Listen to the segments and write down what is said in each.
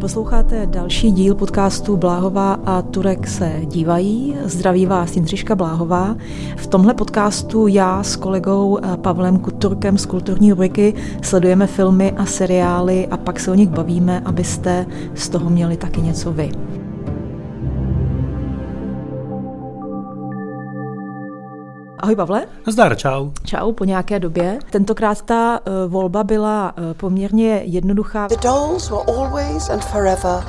Posloucháte další díl podcastu Bláhová a Turek se dívají. Zdraví vás Jindřiška Bláhová. V tomhle podcastu já s kolegou Pavlem Kuturkem z kulturní rubriky sledujeme filmy a seriály a pak se o nich bavíme, abyste z toho měli taky něco vy. Ahoj Pavle. Zdar, čau. Čau, po nějaké době. Tentokrát ta uh, volba byla uh, poměrně jednoduchá. The dolls were always and forever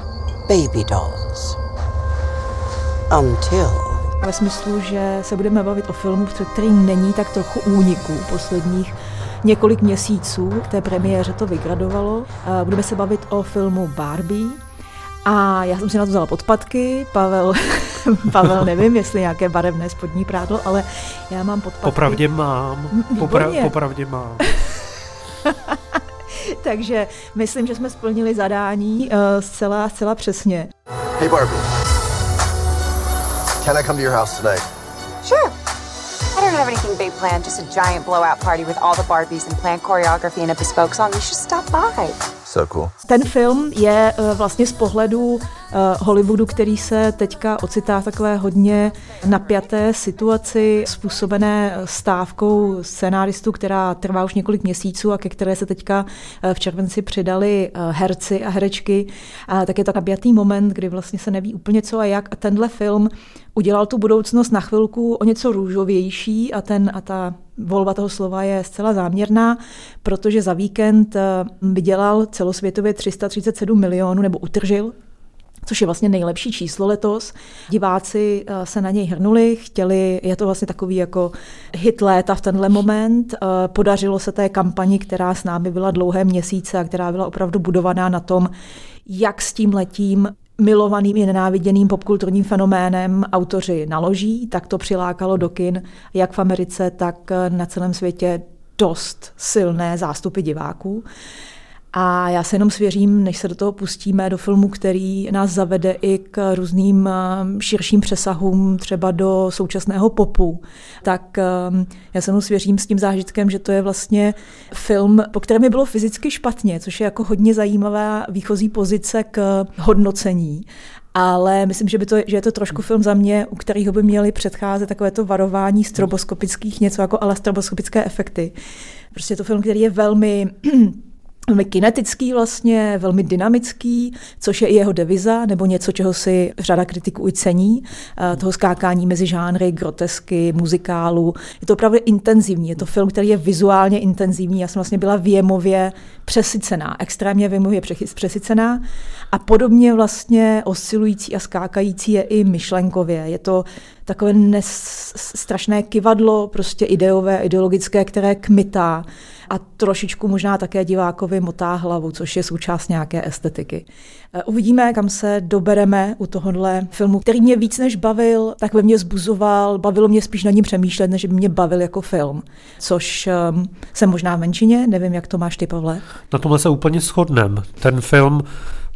baby dolls. Until ve smyslu, že se budeme bavit o filmu, který není tak trochu úniku posledních několik měsíců. K té premiéře to vygradovalo. Budeme se bavit o filmu Barbie, a já jsem si na to vzala podpatky, Pavel, Pavel nevím, jestli nějaké barevné spodní prádlo, ale já mám podpatky. Popravdě mám, Popra- popravdě mám. Takže myslím, že jsme splnili zadání uh, zcela, zcela přesně. Hey Barbie, can I come to your house tonight? Sure. I don't have anything big planned, just a giant blowout party with all the Barbies and planned choreography and a bespoke song. You should stop by. Cool. Ten film je uh, vlastně z pohledu Eh, Hollywoodu, který se teďka ocitá takové hodně napjaté situaci způsobené stávkou scénáristů, která trvá už několik měsíců a ke které se teďka eh, v červenci přidali eh, herci a herečky, tak je to napjatý moment, kdy vlastně se neví úplně co a jak a tenhle film udělal tu budoucnost na chvilku o něco růžovější a, ten, a ta volba toho slova je zcela záměrná, protože za víkend vydělal celosvětově 337 milionů, nebo utržil což je vlastně nejlepší číslo letos. Diváci eh, se na něj hrnuli, chtěli, je to vlastně takový jako hit léta v tenhle moment. Eh, podařilo se té kampani, která s námi byla dlouhé měsíce a která byla opravdu budovaná na tom, jak s tím letím milovaným i nenáviděným popkulturním fenoménem autoři naloží, tak to přilákalo do kin jak v Americe, tak na celém světě dost silné zástupy diváků. A já se jenom svěřím, než se do toho pustíme, do filmu, který nás zavede i k různým eh, širším přesahům, třeba do současného popu, tak eh, já se jenom svěřím s tím zážitkem, že to je vlastně film, po kterém mi bylo fyzicky špatně, což je jako hodně zajímavá výchozí pozice k hodnocení ale myslím, že, by to, že je to trošku film za mě, u kterého by měly předcházet takovéto varování stroboskopických, něco jako ale stroboskopické efekty. Prostě je to film, který je velmi velmi kinetický vlastně, velmi dynamický, což je i jeho deviza, nebo něco, čeho si řada kritiků i cení, eh, toho skákání mezi žánry, grotesky, muzikálu. Je to opravdu intenzivní, je to film, který je vizuálně intenzivní. Já jsem vlastně byla věmově přesycená, extrémně věmově přesycená a podobně vlastně oscilující a skákající je i myšlenkově. Je to takové nes, strašné kivadlo, prostě ideové, ideologické, které kmitá a trošičku možná také divákovi motá hlavu, což je součást nějaké estetiky. E, uvidíme, kam se dobereme u tohohle filmu, který mě víc než bavil, tak ve mně zbuzoval, bavilo mě spíš na ním přemýšlet, než by mě bavil jako film, což um, jsem možná v menšině, nevím, jak to máš ty, Pavle. Na tomhle se úplně shodnem. Ten film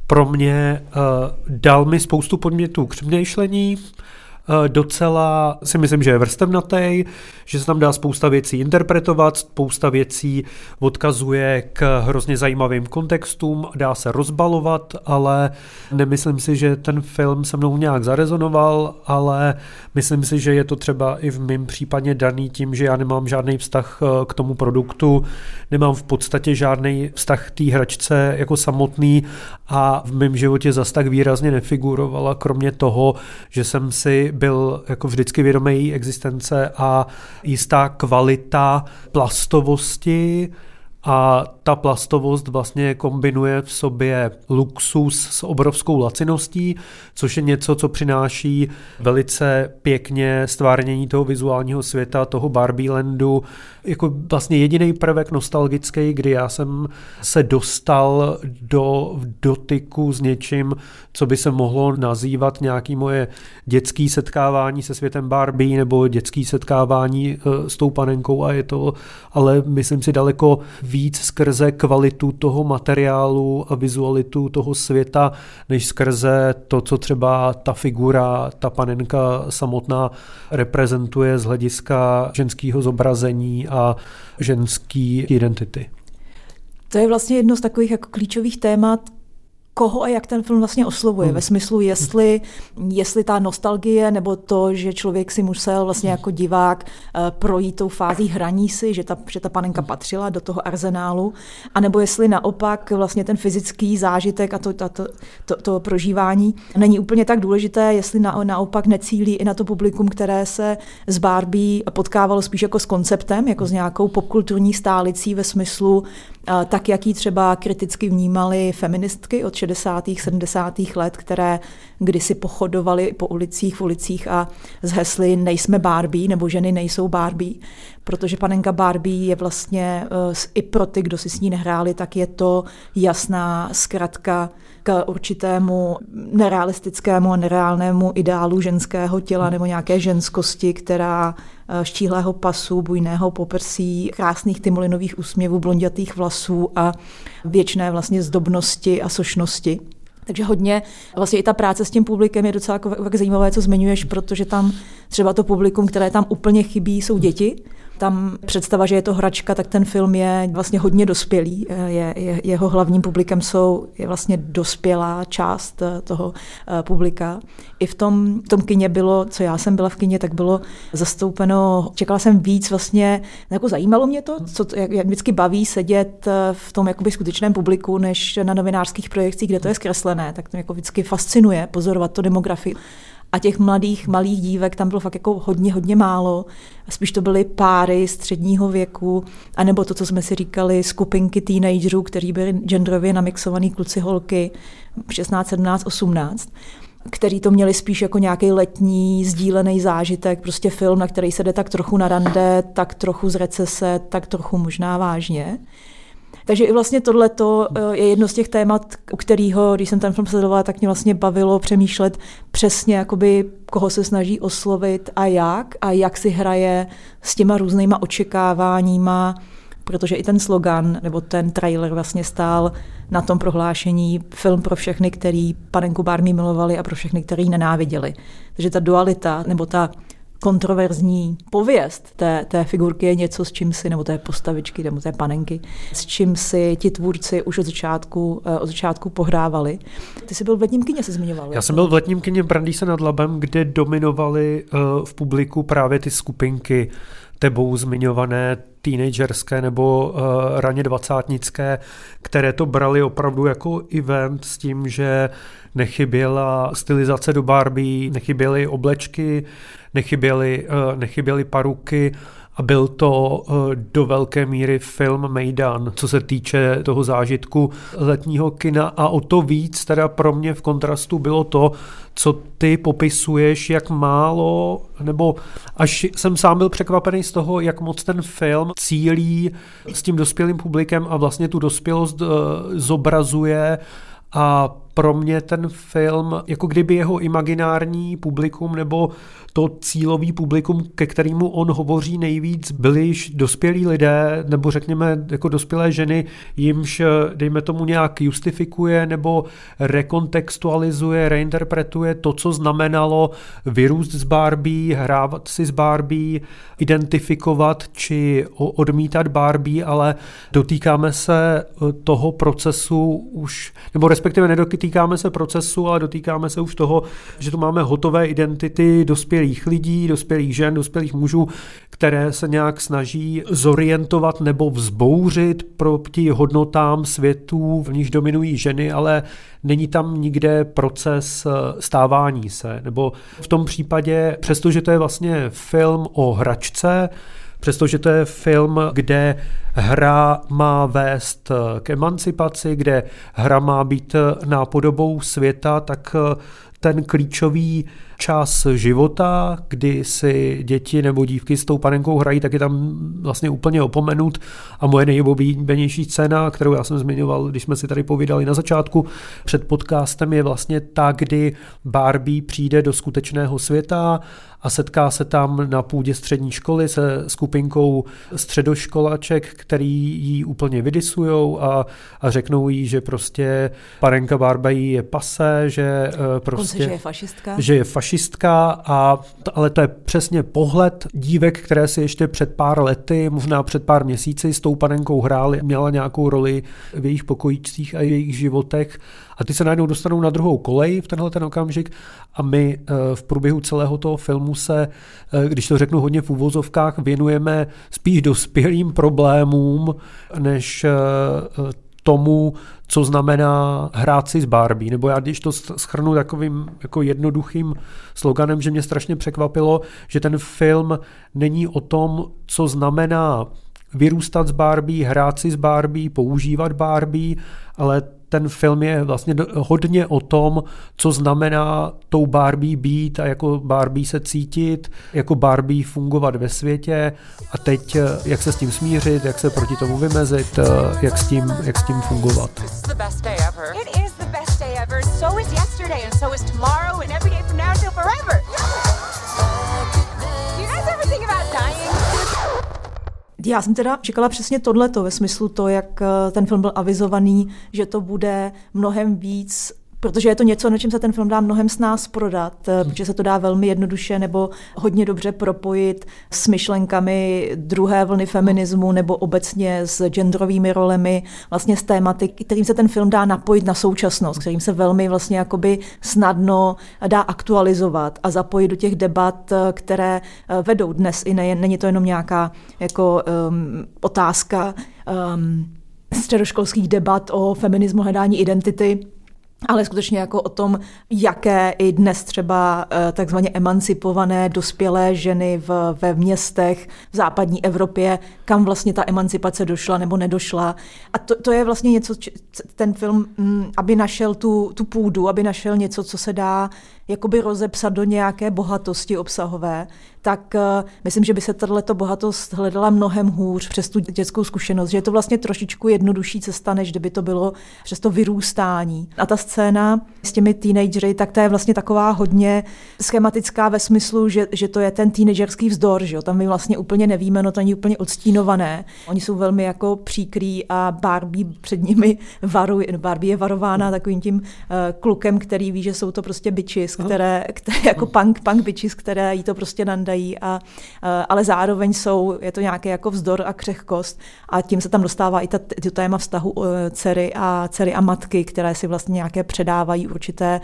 pro mě uh, dal mi spoustu podmětů k přemýšlení, Eh, docela si myslím, že je vrstevnatý, že se tam dá spousta věcí interpretovat, spousta věcí odkazuje k hrozně zajímavým kontextům, dá se rozbalovat, ale nemyslím si, že ten film se mnou nějak zarezonoval, ale myslím si, že je to třeba i v mém případě daný tím, že já nemám žádný vztah eh, k tomu produktu, nemám v podstatě žádný vztah k té hračce jako samotný a v mém životě zas tak výrazně nefigurovala, kromě toho, že jsem si byl jako vždycky vědomý její existence a jistá kvalita plastovosti. A ta plastovost vlastně kombinuje v sobě luxus s obrovskou laciností, což je něco, co přináší velice pěkně stvárnění toho vizuálního světa, toho Barbielandu, jako vlastně jediný prvek nostalgický, kdy já jsem se dostal do dotyku s něčím, co by se mohlo nazývat nějaký moje dětský setkávání se světem Barbie nebo dětský setkávání eh, s tou panenkou a je to, ale myslím si daleko víc skrze kvalitu toho materiálu a vizualitu toho světa, než skrze to, co třeba ta figura, ta panenka samotná reprezentuje z hlediska ženského zobrazení a ženský identity. To je vlastně jedno z takových jako klíčových témat, koho a jak ten film vlastně oslovuje. Hmm. Ve smyslu, jestli, jestli ta nostalgie nebo to, že člověk si musel vlastně jako divák eh, projít tou fází hraní si, že ta, že ta panenka patřila do toho arzenálu, anebo jestli naopak vlastně ten fyzický zážitek a to, to, to, to, to prožívání není úplně tak důležité, jestli na, naopak necílí i na to publikum, které se s Barbie potkávalo spíš jako s konceptem, jako s nějakou popkulturní stálicí ve smyslu tak, jak ji třeba kriticky vnímali feministky od 60. 70. let, které kdysi pochodovaly po ulicích, v ulicích a z hesly nejsme Barbie nebo ženy nejsou Barbie, protože panenka Barbie je vlastně uh, i pro ty, kdo si s ní nehráli, tak je to jasná zkratka k určitému nerealistickému a nereálnému ideálu ženského těla nebo nějaké ženskosti, která eh, štíhlého pasu, bujného poprsí, krásných tymolinových úsměvů, blondětých vlasů a věčné vlastně zdobnosti a sošnosti. Takže hodně, vlastně i ta práce s tím publikem je docela jako zajímavé, co zmiňuješ, protože tam třeba to publikum, které tam úplně chybí, jsou děti, tam představa, že je to hračka, tak ten film je vlastně hodně dospělý. Je, je, jeho hlavním publikem jsou, je vlastně dospělá část eh, toho eh, publika. I v tom, v tom kině bylo, co já jsem byla v kině, tak bylo zastoupeno, čekala jsem víc vlastně, jako zajímalo mě to, co, jak, jak vždycky baví sedět eh, v tom jakoby skutečném publiku, než na novinářských projekcích, kde to je zkreslené, tak to jako vždycky fascinuje pozorovat to demografii. A těch mladých, malých dívek tam bylo fakt jako hodně, hodně málo. Spíš to byly páry středního věku, anebo to, co jsme si říkali, skupinky teenagerů, kteří byli genderově namixovaný kluci, holky, 16, 17, 18 který to měli spíš jako nějaký letní sdílený zážitek, prostě film, na který se jde tak trochu na rande, tak trochu z recese, tak trochu možná vážně. Takže i vlastně tohle eh, je jedno z těch témat, u kterého, když jsem ten film sledovala, tak mě vlastně bavilo přemýšlet přesně, jakoby, koho se snaží oslovit a jak, a jak si hraje s těma různýma očekáváníma, protože i ten slogan nebo ten trailer vlastně stál na tom prohlášení film pro všechny, který panenku Barbie milovali a pro všechny, který nenáviděli. Takže ta dualita nebo ta kontroverzní pověst té, té figurky je něco, s čím si, nebo té postavičky, nebo té panenky, s čím si ti tvůrci už od začátku, eh, od začátku pohrávali. Ty jsi byl v letním kině, se zmiňoval. Já jsem byl v letním kině Brandýse nad Labem, kde dominovali uh, v publiku právě ty skupinky tebou zmiňované teenagerské nebo uh, raně dvacátnické, které to brali opravdu jako event s tím, že nechyběla stylizace do Barbie, nechyběly oblečky, nechyběly, uh, nechyběly paruky, a byl to eh, do velké míry film Mejdan, co se týče toho zážitku letního kina. A o to víc teda pro mě v kontrastu bylo to, co ty popisuješ, jak málo, nebo až jsem sám byl překvapený z toho, jak moc ten film cílí s tím dospělým publikem a vlastně tu dospělost eh, zobrazuje a pro mě ten film, jako kdyby jeho imaginární publikum nebo to cílový publikum, ke kterému on hovoří nejvíc, byli již dospělí lidé, nebo řekněme jako dospělé ženy, jimž, dejme tomu, nějak justifikuje nebo rekontextualizuje, reinterpretuje to, co znamenalo vyrůst z Barbie, hrávat si s Barbie, identifikovat či odmítat Barbie, ale dotýkáme se toho procesu už, nebo respektive nedotýkáme se procesu, ale dotýkáme se už toho, že tu máme hotové identity dospělých dospělých lidí, dospělých žen, dospělých mužů, které se nějak snaží zorientovat nebo vzbouřit proti hodnotám světů, v níž dominují ženy, ale není tam nikde proces eh, stávání se. Nebo v tom případě, přestože to je vlastně film o hračce, přestože to je film, kde hra má vést k emancipaci, kde hra má být nápodobou světa, tak ten klíčový čas života, kdy si děti nebo dívky s tou panenkou hrají, tak je tam vlastně úplně opomenut. A moje nejoblíbenější scéna, kterou já jsem zmiňoval, když jsme si tady povídali na začátku před podcastem, je vlastně ta, kdy Barbie přijde do skutečného světa a setká se tam na půdě střední školy se skupinkou středoškolaček, který jí úplně vydisujou a, a řeknou jí, že prostě panenka Barbie je pase, že uh, prostě prostě, že je fašistka. Že je fašistka, a, ale to je přesně pohled dívek, které si ještě před pár lety, možná před pár měsíci s tou panenkou hrály, měla nějakou roli v jejich pokojících a jejich životech a ty se najednou dostanou na druhou kolej v tenhle ten okamžik a my eh, v průběhu celého toho filmu se, eh, když to řeknu hodně v úvozovkách, věnujeme spíš dospělým problémům, než eh, tomu, co znamená hrát si s Barbie. Nebo já když to schrnu takovým jako jednoduchým sloganem, že mě strašně překvapilo, že ten film není o tom, co znamená vyrůstat s Barbie, hrát si s Barbie, používat Barbie, ale ten film je vlastně hodně o tom, co znamená tou Barbie být a jako Barbie se cítit, jako Barbie fungovat ve světě a teď jak se s tím smířit, jak se proti tomu vymezit, jak s tím, jak s tím fungovat. So Já jsem teda čekala přesně tohleto ve smyslu to, jak eh, ten film byl avizovaný, že to bude mnohem víc protože je to něco, na čem se ten film dá mnohem s nás prodat, eh, protože se to dá velmi jednoduše nebo hodně dobře propojit s myšlenkami druhé vlny feminismu nebo obecně s genderovými rolemi, vlastně s tématy, kterým se ten film dá napojit na současnost, kterým se velmi vlastně jakoby snadno dá aktualizovat a zapojit do těch debat, eh, které eh, vedou dnes. I ne, není to jenom nějaká jako um, otázka um, středoškolských debat o feminismu, hledání identity, ale skutečně jako o tom, jaké i dnes třeba eh, takzvaně emancipované dospělé ženy v, ve městech v západní Evropě, kam vlastně ta emancipace došla nebo nedošla. A to, to je vlastně něco, ten film, mm, aby našel tu, tu půdu, aby našel něco, co se dá jakoby rozepsat do nějaké bohatosti obsahové, tak uh, myslím, že by se tato bohatost hledala mnohem hůř přes tu dětskou zkušenost, že je to vlastně trošičku jednodušší cesta, než kdyby to bylo přes to vyrůstání. A ta scéna s těmi teenagery, tak ta je vlastně taková hodně schematická ve smyslu, že, že to je ten teenagerský vzdor, že jo? tam my vlastně úplně nevíme, no to není úplně odstínované. Oni jsou velmi jako příkrý a Barbie před nimi varuje, Barbie je varována takovým tím uh, klukem, který ví, že jsou to prostě bitches, které, které jako punk, punk bitches, které jí to prostě nandají, a, a, ale zároveň jsou, je to nějaký jako vzdor a křehkost a tím se tam dostává i ta, to téma vztahu dcery a, dcery a matky, které si vlastně nějaké předávají určité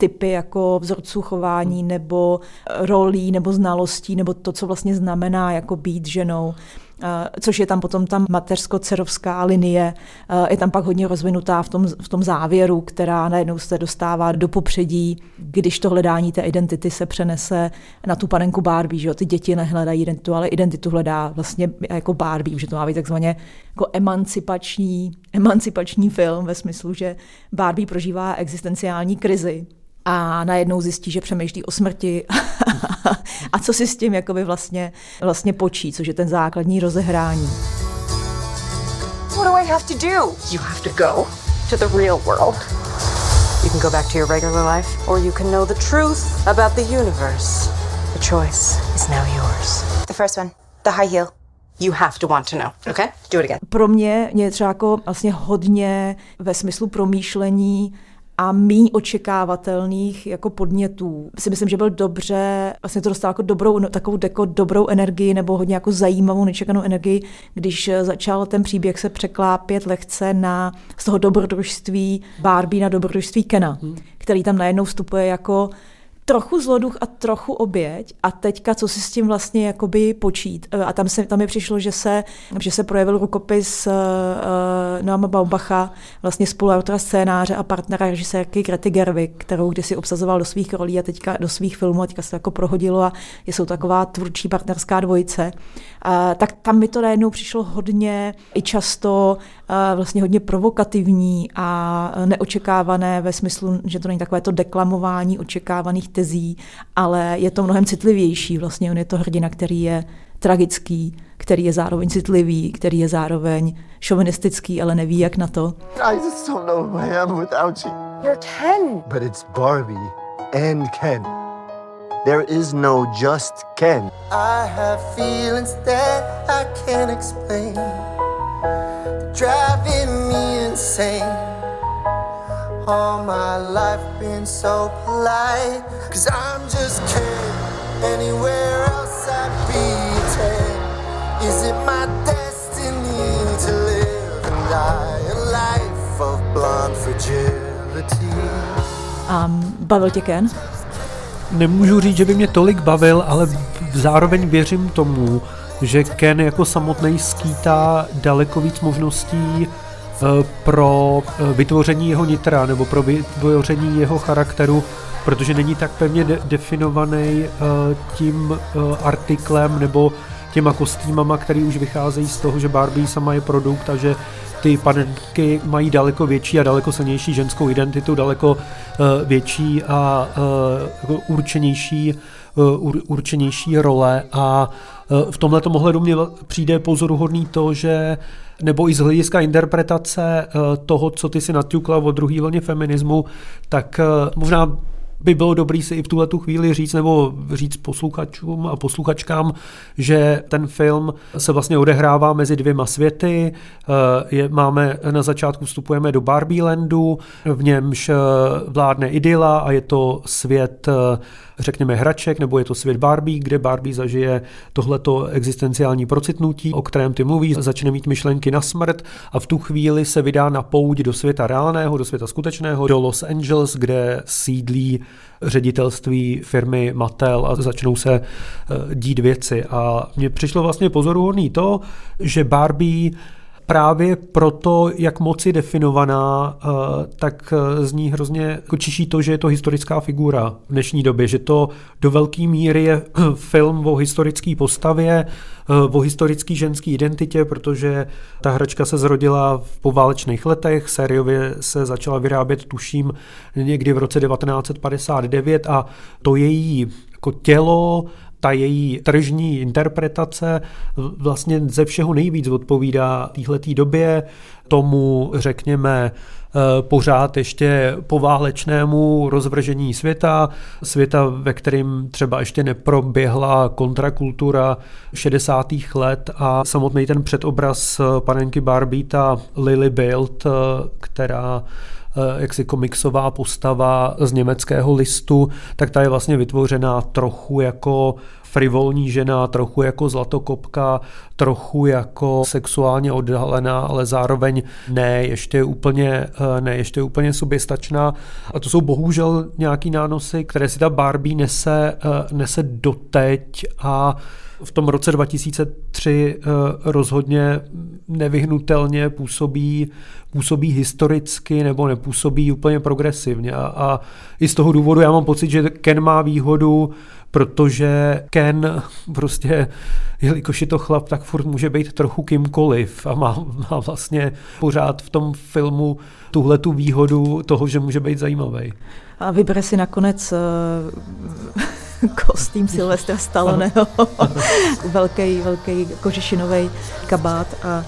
typy jako vzorců chování nebo rolí nebo znalostí nebo to, co vlastně znamená jako být ženou. Eh, což je tam potom tam mateřsko-cerovská linie, eh, je tam pak hodně rozvinutá v tom, v tom závěru, která najednou se dostává do popředí, když to hledání té identity se přenese na tu panenku Barbie, že jo? ty děti nehledají identitu, ale identitu hledá vlastně jako Barbie, že to má být takzvaně jako emancipační, emancipační film ve smyslu, že Barbie prožívá existenciální krizi, a najednou zjistí, že přemýšlí o smrti a co si s tím jakoby vlastně, vlastně počí, což je ten základní rozehrání. What do I have to do? You have to go to the real world. You can go back to your regular life, or you can know the truth about the universe. The choice is now yours. The first one, the high heel. You have to want to know. Okay? Do it again. Pro mě je třeba jako vlastně hodně ve smyslu promýšlení a méně očekávatelných jako podnětů. Si myslím, že byl dobře, vlastně to dostal jako dobrou, no, takovou jako dobrou energii nebo hodně jako zajímavou, nečekanou energii, když začal ten příběh se překlápět lehce na z toho dobrodružství Barbie na dobrodružství Kena, hmm. který tam najednou vstupuje jako trochu zloduch a trochu oběť a teďka, co si s tím vlastně jakoby počít. E, a tam, se, tam mi přišlo, že se, že se projevil rukopis uh, Noama Baubacha, vlastně spoluautora scénáře a partnera režisérky Grety Gerwig, kterou kdysi obsazoval do svých rolí a teďka do svých filmů a teďka se to jako prohodilo a jsou taková tvůrčí partnerská dvojice. Uh, tak tam mi to najednou přišlo hodně i často uh, vlastně hodně provokativní a neočekávané ve smyslu, že to není takové to deklamování očekávaných tezí, ale je to mnohem citlivější. Vlastně on je to hrdina, který je tragický, který je zároveň citlivý, který je zároveň šovinistický, ale neví, jak na to. I just don't know who I am without you. You're Ken. But it's Barbie and Ken. There is no just Ken. I have feelings that I can't explain. Driving me insane. All my life been so polite. Cause I'm just Ken, anywhere else I'd be ten. Is it my destiny to live and die a life of blonde fragility? Um, bavil tě Ken? Nemůžu říct, že by mě tolik bavil, ale zároveň věřím tomu, že Ken jako samotný skýtá daleko víc možností pro eh, vytvoření jeho nitra nebo pro vytvoření jeho charakteru, protože není tak pevně de- definovaný eh, tím artiklem nebo těma kostýmama, který už vycházejí z toho, že Barbie sama je produkt a že ty panenky mají daleko větší a daleko silnější ženskou identitu, daleko větší a určenější, určenější role. A v tomhle ohledu mě přijde pozoruhodný to, že nebo i z hlediska interpretace toho, co ty si naťukla o druhý vlně feminismu, tak možná by bylo dobrý si i v tuhle tu chvíli říct, nebo říct posluchačům a posluchačkám, že ten film se vlastně odehrává mezi dvěma světy. Eh, je, máme na začátku vstupujeme do Barbie Landu, v němž eh, vládne idyla a je to svět eh, řekněme, hraček, nebo je to svět Barbie, kde Barbie zažije tohleto existenciální procitnutí, o kterém ty mluvíš, začne mít myšlenky na smrt a v tu chvíli se vydá na pouť do světa reálného, do světa skutečného, do Los Angeles, kde sídlí ředitelství firmy Mattel a začnou se eh, dít věci. A mně přišlo vlastně pozoruhodný to, že Barbie právě proto, jak moc je definovaná, eh, tak eh, z ní hrozně jako čiší to, že je to historická figura v dnešní době, že to do velké míry je film o historické postavě, eh, o historické ženské identitě, protože ta hračka se zrodila v poválečných letech, sériově se začala vyrábět, tuším, někdy v roce 1959 a to její jako tělo ta její tržní interpretace vlastně ze všeho nejvíc odpovídá téhletý době, tomu, řekněme, eh, pořád ještě poválečnému rozvržení světa, světa, ve kterém třeba ještě neproběhla kontrakultura 60. let a samotný ten předobraz panenky Barbie, ta Lily Bild, eh, která Eh, jaksi komiksová postava z německého listu, tak ta je vlastně vytvořená trochu jako frivolní žena, trochu jako zlatokopka, trochu jako sexuálně odhalená, ale zároveň ne ještě úplně, eh, ne ještě úplně soběstačná. A to jsou bohužel nějaký nánosy, které si ta Barbie nese, eh, nese doteď a v tom roce 2003 eh, rozhodně nevyhnutelně působí, působí historicky nebo nepůsobí úplně progresivně. A, a i z toho důvodu já mám pocit, že Ken má výhodu, protože Ken prostě, jelikož je to chlap, tak furt může být trochu kýmkoliv a má, má vlastně pořád v tom filmu tuhle tu výhodu toho, že může být zajímavý. A vybere si nakonec uh kostým Silvestra Stalloneho, velký, velký kožešinový kabát a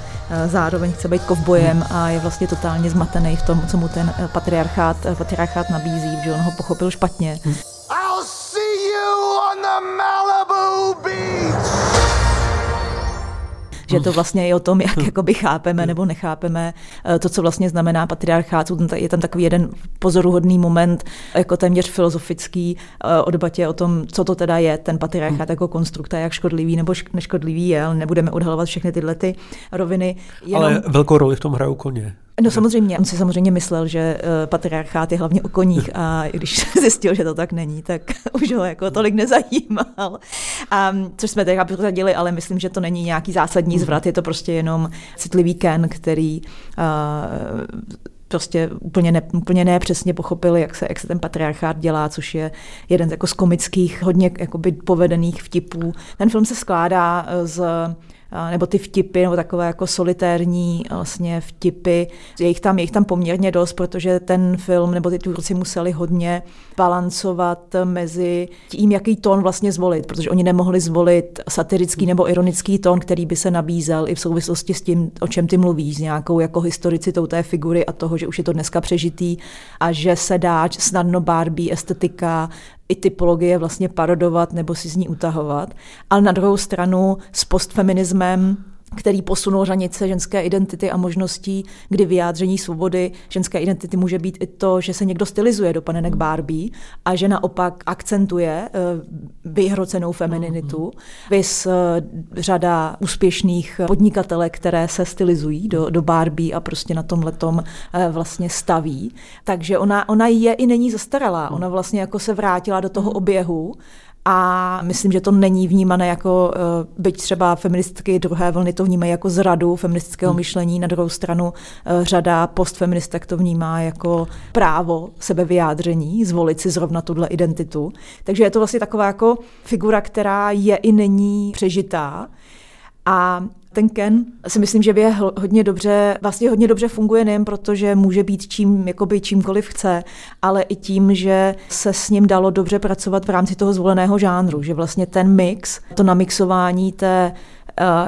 zároveň chce být kovbojem a je vlastně totálně zmatený v tom, co mu ten patriarchát, patriarchát nabízí, že on ho pochopil špatně. I'll see you on the Malibu Beach že to vlastně je o tom, jak jakoby chápeme nebo nechápeme eh, to, co vlastně znamená patriarchát. Je tam takový jeden pozoruhodný moment, jako téměř filozofický, eh, o debatě o tom, co to teda je ten patriarchát jako konstrukta, jak škodlivý nebo neškodlivý je, ale nebudeme odhalovat všechny tyhle ty roviny. Jenom... Ale velkou roli v tom hrajou koně. No samozřejmě, on si samozřejmě myslel, že uh, patriarchát je hlavně o koních a když zjistil, že to tak není, tak už ho jako tolik nezajímal. A, což jsme teda prozadili, ale myslím, že to není nějaký zásadní zvrat, je to prostě jenom citlivý Ken, který uh, prostě úplně, ne, úplně ne přesně pochopili, jak se, jak se ten patriarchát dělá, což je jeden z, jako z komických, hodně jakoby povedených vtipů. Ten film se skládá z nebo ty vtipy, nebo takové jako solitérní vlastně vtipy. Je jich tam, je jich tam poměrně dost, protože ten film nebo ty tvůrci museli hodně balancovat mezi tím, jaký tón vlastně zvolit, protože oni nemohli zvolit satirický nebo ironický tón, který by se nabízel i v souvislosti s tím, o čem ty mluvíš, s nějakou jako historicitou té figury a toho, že už je to dneska přežitý a že se dá snadno Barbie estetika i typologie vlastně parodovat nebo si z ní utahovat. Ale na druhou stranu s postfeminismem který posunul hranice ženské identity a možností, kdy vyjádření svobody ženské identity může být i to, že se někdo stylizuje do panenek Barbie a že naopak akcentuje eh, vyhrocenou femininitu. Vys eh, řada úspěšných podnikatelek, které se stylizují do, do Barbie a prostě na tom letom eh, vlastně staví. Takže ona, ona je i není zastaralá. Ona vlastně jako se vrátila do toho oběhu a myslím, že to není vnímané jako, eh, byť třeba feministky druhé vlny to vnímají jako zradu feministického hmm. myšlení, na druhou stranu eh, řada postfeministek to vnímá jako právo sebevyjádření, zvolit si zrovna tuhle identitu. Takže je to vlastně taková jako figura, která je i není přežitá. A ten Ken? Si myslím, že je hodně dobře, vlastně hodně dobře funguje nejen proto, že může být čím, jakoby čímkoliv chce, ale i tím, že se s ním dalo dobře pracovat v rámci toho zvoleného žánru, že vlastně ten mix, to namixování té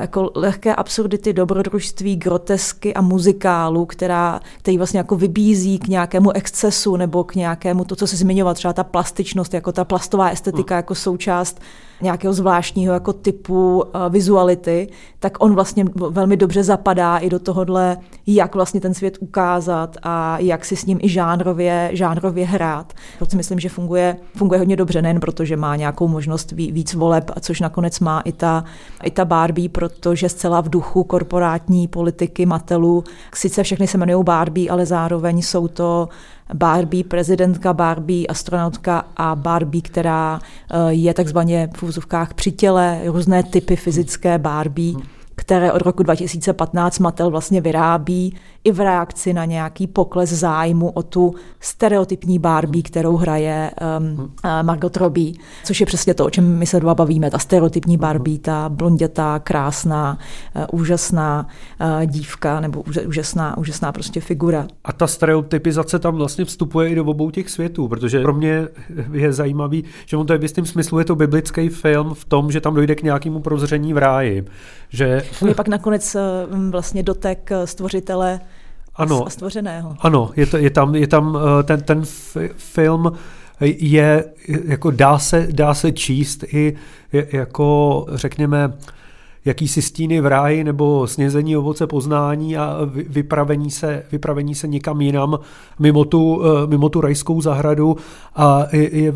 jako lehké absurdity, dobrodružství, grotesky a muzikálu, která, který vlastně jako vybízí k nějakému excesu nebo k nějakému, to, co se zmiňoval, třeba ta plastičnost, jako ta plastová estetika, hmm. jako součást nějakého zvláštního jako typu uh, vizuality, tak on vlastně velmi dobře zapadá i do tohohle, jak vlastně ten svět ukázat a jak si s ním i žánrově, žánrově hrát. Proto myslím, že funguje, funguje hodně dobře, nejen proto, že má nějakou možnost víc voleb, a což nakonec má i ta, i ta Barbie, protože zcela v duchu korporátní politiky Matelu, sice všechny se jmenují Barbie, ale zároveň jsou to Barbie prezidentka, Barbie astronautka a Barbie, která eh, je takzvaně v úzovkách při těle, různé typy fyzické Barbie které od roku 2015 Mattel vlastně vyrábí i v reakci na nějaký pokles zájmu o tu stereotypní Barbie, kterou hraje um, uh, Margot Robbie, což je přesně to, o čem my se dva bavíme. Ta stereotypní Barbie, ta blondětá, krásná, uh, úžasná uh, dívka nebo úžasná, úžasná prostě figura. A ta stereotypizace tam vlastně vstupuje i do obou těch světů, protože pro mě je zajímavý, že on to je v jistém smyslu je to biblický film v tom, že tam dojde k nějakému prozření v ráji. Že... On je pak nakonec uh, vlastně dotek uh, stvořitele ano, stvořeného. Ano, je, to, je tam, je tam eh, ten, ten film je, jako dá se, dá se číst i jako, řekněme, jakýsi stíny v ráji nebo snězení ovoce poznání a vypravení se, vypravení se někam jinam mimo tu, eh, mimo tu rajskou zahradu a je, je,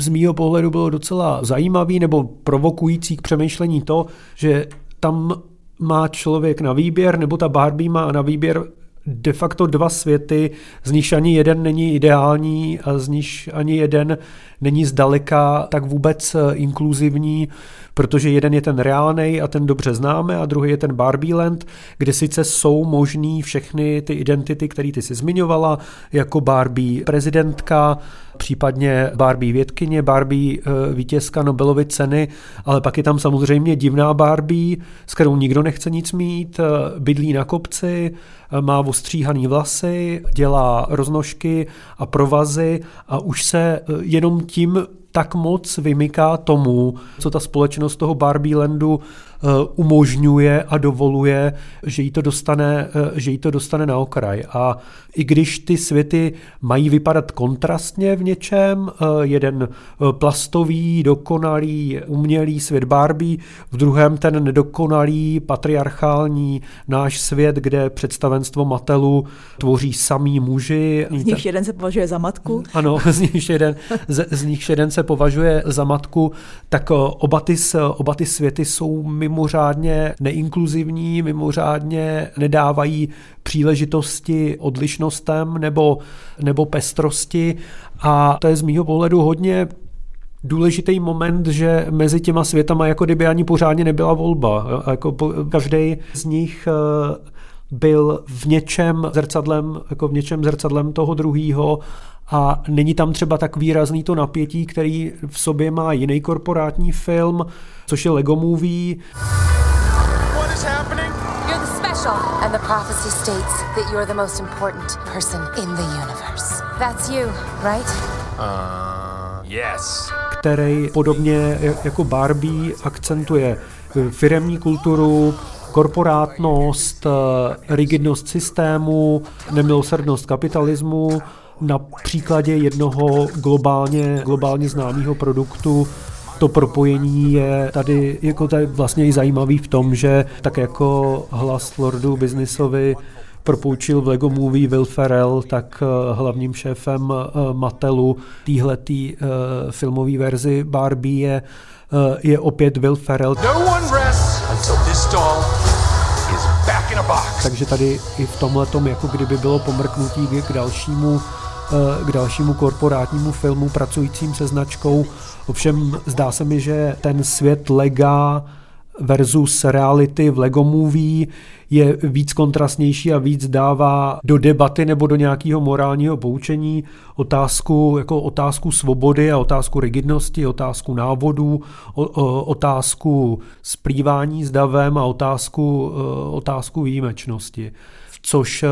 z mýho pohledu bylo docela zajímavý nebo provokující k přemýšlení to, že tam má člověk na výběr, nebo ta Barbie má na výběr de facto dva světy, z nichž ani jeden není ideální a z nichž ani jeden není zdaleka tak vůbec eh, inkluzivní, protože jeden je ten reálný a ten dobře známe a druhý je ten Barbie Land, kde sice jsou možný všechny ty identity, které ty si zmiňovala, jako Barbie prezidentka, případně Barbie vědkyně, Barbie eh, vítězka Nobelovy ceny, ale pak je tam samozřejmě divná Barbie, s kterou nikdo nechce nic mít, eh, bydlí na kopci, má ostříhaný vlasy, dělá roznožky a provazy a už se jenom tím tak moc vymyká tomu, co ta společnost toho Barbie Landu eh, umožňuje a dovoluje, že jí to dostane, eh, že jí to dostane na okraj. A i když ty světy mají vypadat kontrastně v něčem, eh, jeden plastový, dokonalý, umělý svět Barbie, v druhém ten nedokonalý, patriarchální náš svět, kde představenstvo Matelu tvoří samý muži. Z nich jeden se považuje za matku. Ano, z nich jeden, z, z nich jeden se považuje za matku, tak oba ty, oba ty světy jsou mimořádně neinkluzivní, mimořádně nedávají příležitosti odlišnostem nebo, nebo pestrosti a to je z mýho pohledu hodně důležitý moment, že mezi těma světama jako kdyby ani pořádně nebyla volba. Jako každý z nich eh, byl v něčem zrcadlem, jako v něčem zrcadlem toho druhého a není tam třeba tak výrazný to napětí, který v sobě má jiný korporátní film, což je Lego Movie. What is happening? You're the special and the prophecy states that you're the most important person in the universe. That's you, right? Uh, yes. Který podobně jako Barbie akcentuje firemní kulturu, korporátnost, rigidnost systému, nemilosrdnost kapitalismu na příkladě jednoho globálně, globálně známého produktu to propojení je tady jako tady vlastně i zajímavý v tom, že tak jako hlas Lordu Businessovi propůjčil v Lego Movie Will Ferrell, tak eh, hlavním šéfem eh, Mattelu téhletý uh, filmové verzi Barbie je, je opět Will Ferrell. No one rests Takže tady i v tomhle jako kdyby bylo pomrknutí k dalšímu k dalšímu korporátnímu filmu pracujícím se značkou. Ovšem zdá se mi, že ten svět Lega versus reality v Lego Movie je víc kontrastnější a víc dává do debaty nebo do nějakého morálního poučení otázku, jako otázku svobody a otázku rigidnosti, otázku návodů, otázku splývání s davem a otázku, e, otázku výjimečnosti. Což e,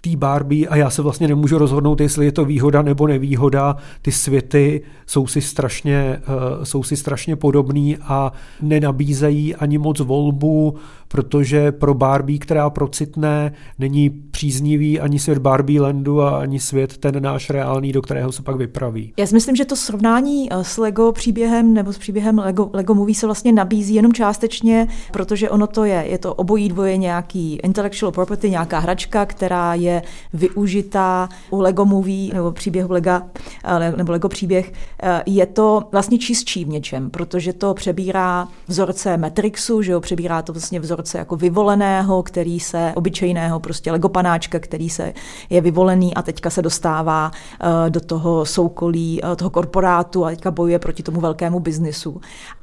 té Barbie a já se vlastně nemůžu rozhodnout, jestli je to výhoda nebo nevýhoda. Ty světy jsou si strašně, uh, jsou si strašně podobný a nenabízejí ani moc volbu, protože pro Barbie, která procitne, není příznivý ani svět Barbie Landu a ani svět ten náš reálný, do kterého se pak vypraví. Já si myslím, že to srovnání eh, s Lego příběhem nebo s příběhem Lego, Lego Movie se vlastně nabízí jenom částečně, protože ono to je, je to obojí dvoje nějaký intellectual property, nějaká hračka, která je využitá u Lego Movie nebo příběhu Lega, eh, nebo Lego příběh, eh, je to vlastně čistší v něčem, protože to přebírá vzorce Matrixu, že jo, přebírá to vlastně vzorce jako vyvoleného, který se, obyčejného prostě legopanáčka, který se je vyvolený a teďka se dostává uh, do toho soukolí, uh, toho korporátu a teďka bojuje proti tomu velkému biznisu.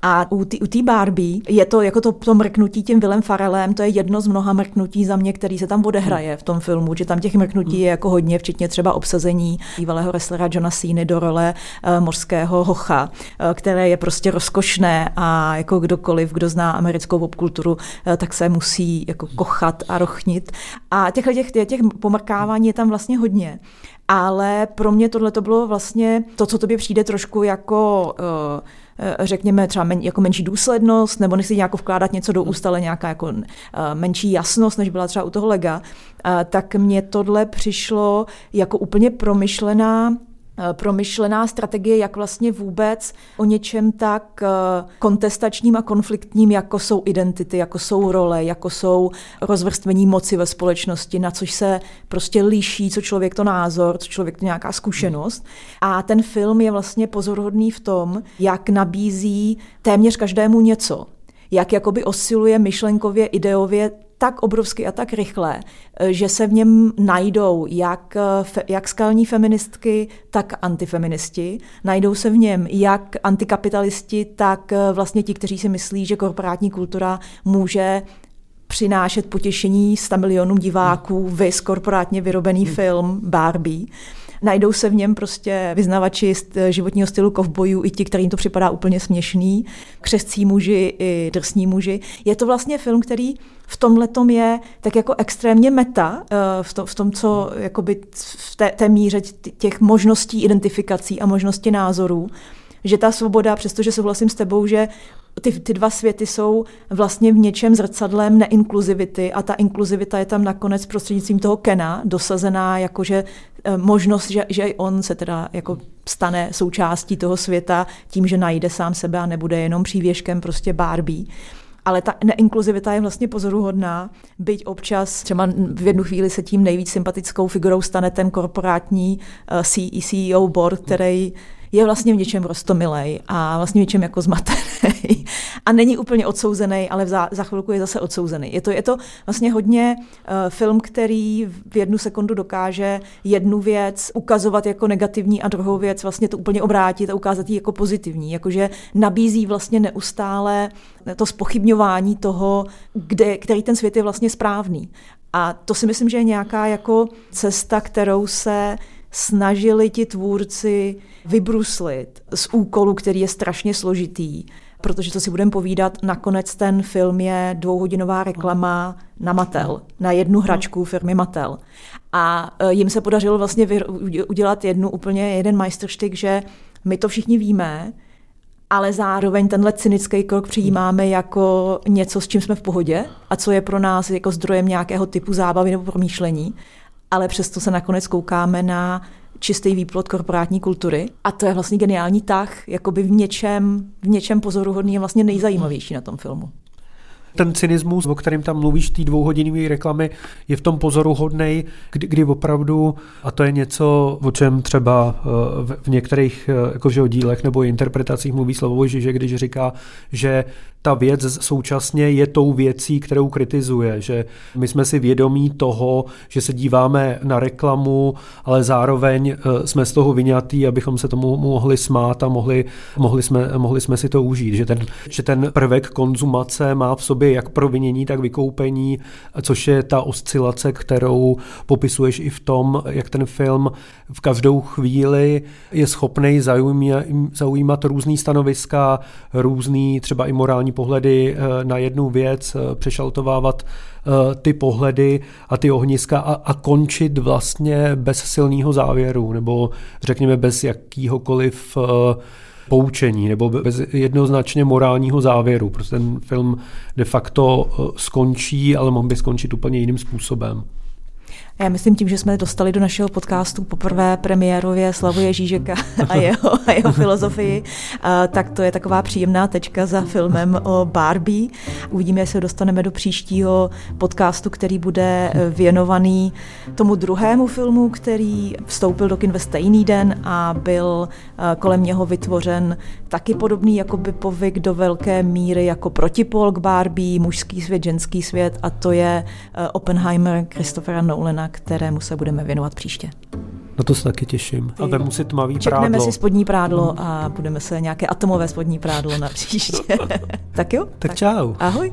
A u té Barbie je to jako to, to mrknutí tím Willem Farelem, to je jedno z mnoha mrknutí za mě, který se tam odehraje v tom filmu, že tam těch mrknutí je jako hodně, včetně třeba obsazení bývalého wrestlera Johna Cena do role uh, mořského hocha, uh, které je prostě rozkošné a jako kdokoliv, kdo zná americkou popkulturu, uh, tak se musí jako kochat a rochnit. A těchto těch, těch pomrkávání je tam vlastně hodně. Ale pro mě tohle to bylo vlastně to, co tobě přijde trošku jako uh, řekněme třeba men, jako menší důslednost, nebo nechci nějak vkládat něco do úst, ale nějaká jako uh, menší jasnost, než byla třeba u toho lega, tak mně tohle přišlo jako úplně promyšlená Eh, promyšlená strategie, jak vlastně vůbec o něčem tak eh, kontestačním a konfliktním, jako jsou identity, jako jsou role, jako jsou rozvrstvení moci ve společnosti, na což se prostě liší, co člověk to názor, co člověk to nějaká zkušenost. A ten film je vlastně pozoruhodný v tom, jak nabízí téměř každému něco jak jakoby osiluje myšlenkově, ideově tak obrovsky a tak rychle, eh, že se v něm najdou jak, eh, jak skalní feministky, tak antifeministi. Najdou se v něm jak antikapitalisti, tak eh, vlastně ti, kteří si myslí, že korporátní kultura může přinášet potěšení 100 milionům diváků, vys korporátně vyrobený film Barbie. Najdou se v něm prostě vyznavači životního stylu kovbojů i ti, kterým to připadá úplně směšný, křescí muži i drsní muži. Je to vlastně film, který v tomhle tom je tak jako extrémně meta, eh, v, to, v tom, co jakoby v té, té míře těch možností identifikací a možnosti názorů, že ta svoboda, přestože souhlasím s tebou, že ty, ty dva světy jsou vlastně v něčem zrcadlem neinkluzivity a ta inkluzivita je tam nakonec prostřednictvím toho Kena dosazená jakože eh, možnost, že, že on se teda jako stane součástí toho světa tím, že najde sám sebe a nebude jenom přívěškem prostě Barbie. Ale ta neinkluzivita je vlastně pozoruhodná, byť občas třeba v jednu chvíli se tím nejvíc sympatickou figurou stane ten korporátní uh, CEO board, který je vlastně v něčem rostomilej a vlastně v něčem jako zmatený a není úplně odsouzený, ale za, za chvilku je zase odsouzený. Je to, je to vlastně hodně uh, film, který v jednu sekundu dokáže jednu věc ukazovat jako negativní a druhou věc vlastně to úplně obrátit a ukázat ji jako pozitivní. Jakože nabízí vlastně neustále to spochybňování toho, kde, který ten svět je vlastně správný. A to si myslím, že je nějaká jako cesta, kterou se snažili ti tvůrci vybruslit z úkolu, který je strašně složitý, protože to si budeme povídat, nakonec ten film je dvouhodinová reklama na Mattel, na jednu hračku firmy Mattel. A e, jim se podařilo vlastně udělat jednu úplně jeden majstrštyk, že my to všichni víme, ale zároveň tenhle cynický krok přijímáme jako něco, s čím jsme v pohodě a co je pro nás jako zdrojem nějakého typu zábavy nebo promýšlení ale přesto se nakonec koukáme na čistý výplod korporátní kultury. A to je vlastně geniální tah, jakoby v něčem, v něčem pozoruhodný a vlastně nejzajímavější na tom filmu ten cynismus, o kterém tam mluvíš, té dvouhodinové reklamy, je v tom pozoru hodnej, kdy, kdy opravdu, a to je něco, o čem třeba eh, v některých eh, jakože, dílech nebo interpretacích mluví Slavoj že když říká, že ta věc současně je tou věcí, kterou kritizuje, že my jsme si vědomí toho, že se díváme na reklamu, ale zároveň eh, jsme z toho vyňatý, abychom se tomu mohli smát a mohli, mohli, jsme, mohli jsme si to užít. Že ten, že ten prvek konzumace má v sobě jak provinění, tak vykoupení, což je ta oscilace, kterou popisuješ i v tom, jak ten film v každou chvíli je schopný zaujímat, zaujímat různý stanoviska, různý třeba i morální pohledy eh, na jednu věc, eh, přešaltovávat eh, ty pohledy a ty ohniska a, a končit vlastně bez silného závěru, nebo řekněme bez jakýhokoliv poučení nebo bez jednoznačně morálního závěru, protože ten film de facto skončí, ale mohl by skončit úplně jiným způsobem. Já myslím tím, že jsme dostali do našeho podcastu poprvé premiérově Slavu Ježížeka a jeho, a jeho filozofii, tak to je taková příjemná tečka za filmem o Barbie. Uvidíme, jestli dostaneme do příštího podcastu, který bude věnovaný tomu druhému filmu, který vstoupil do kin ve stejný den a byl kolem něho vytvořen taky podobný jako by povyk do velké míry jako protipol k Barbie, mužský svět, ženský svět a to je Oppenheimer Christophera Nolana, kterému se budeme věnovat příště. Na to se taky těším. A vemu si tmavý Čekneme prádlo. si spodní prádlo mm. a budeme se nějaké atomové spodní prádlo na příště. tak jo? Tak, tak čau. Ahoj.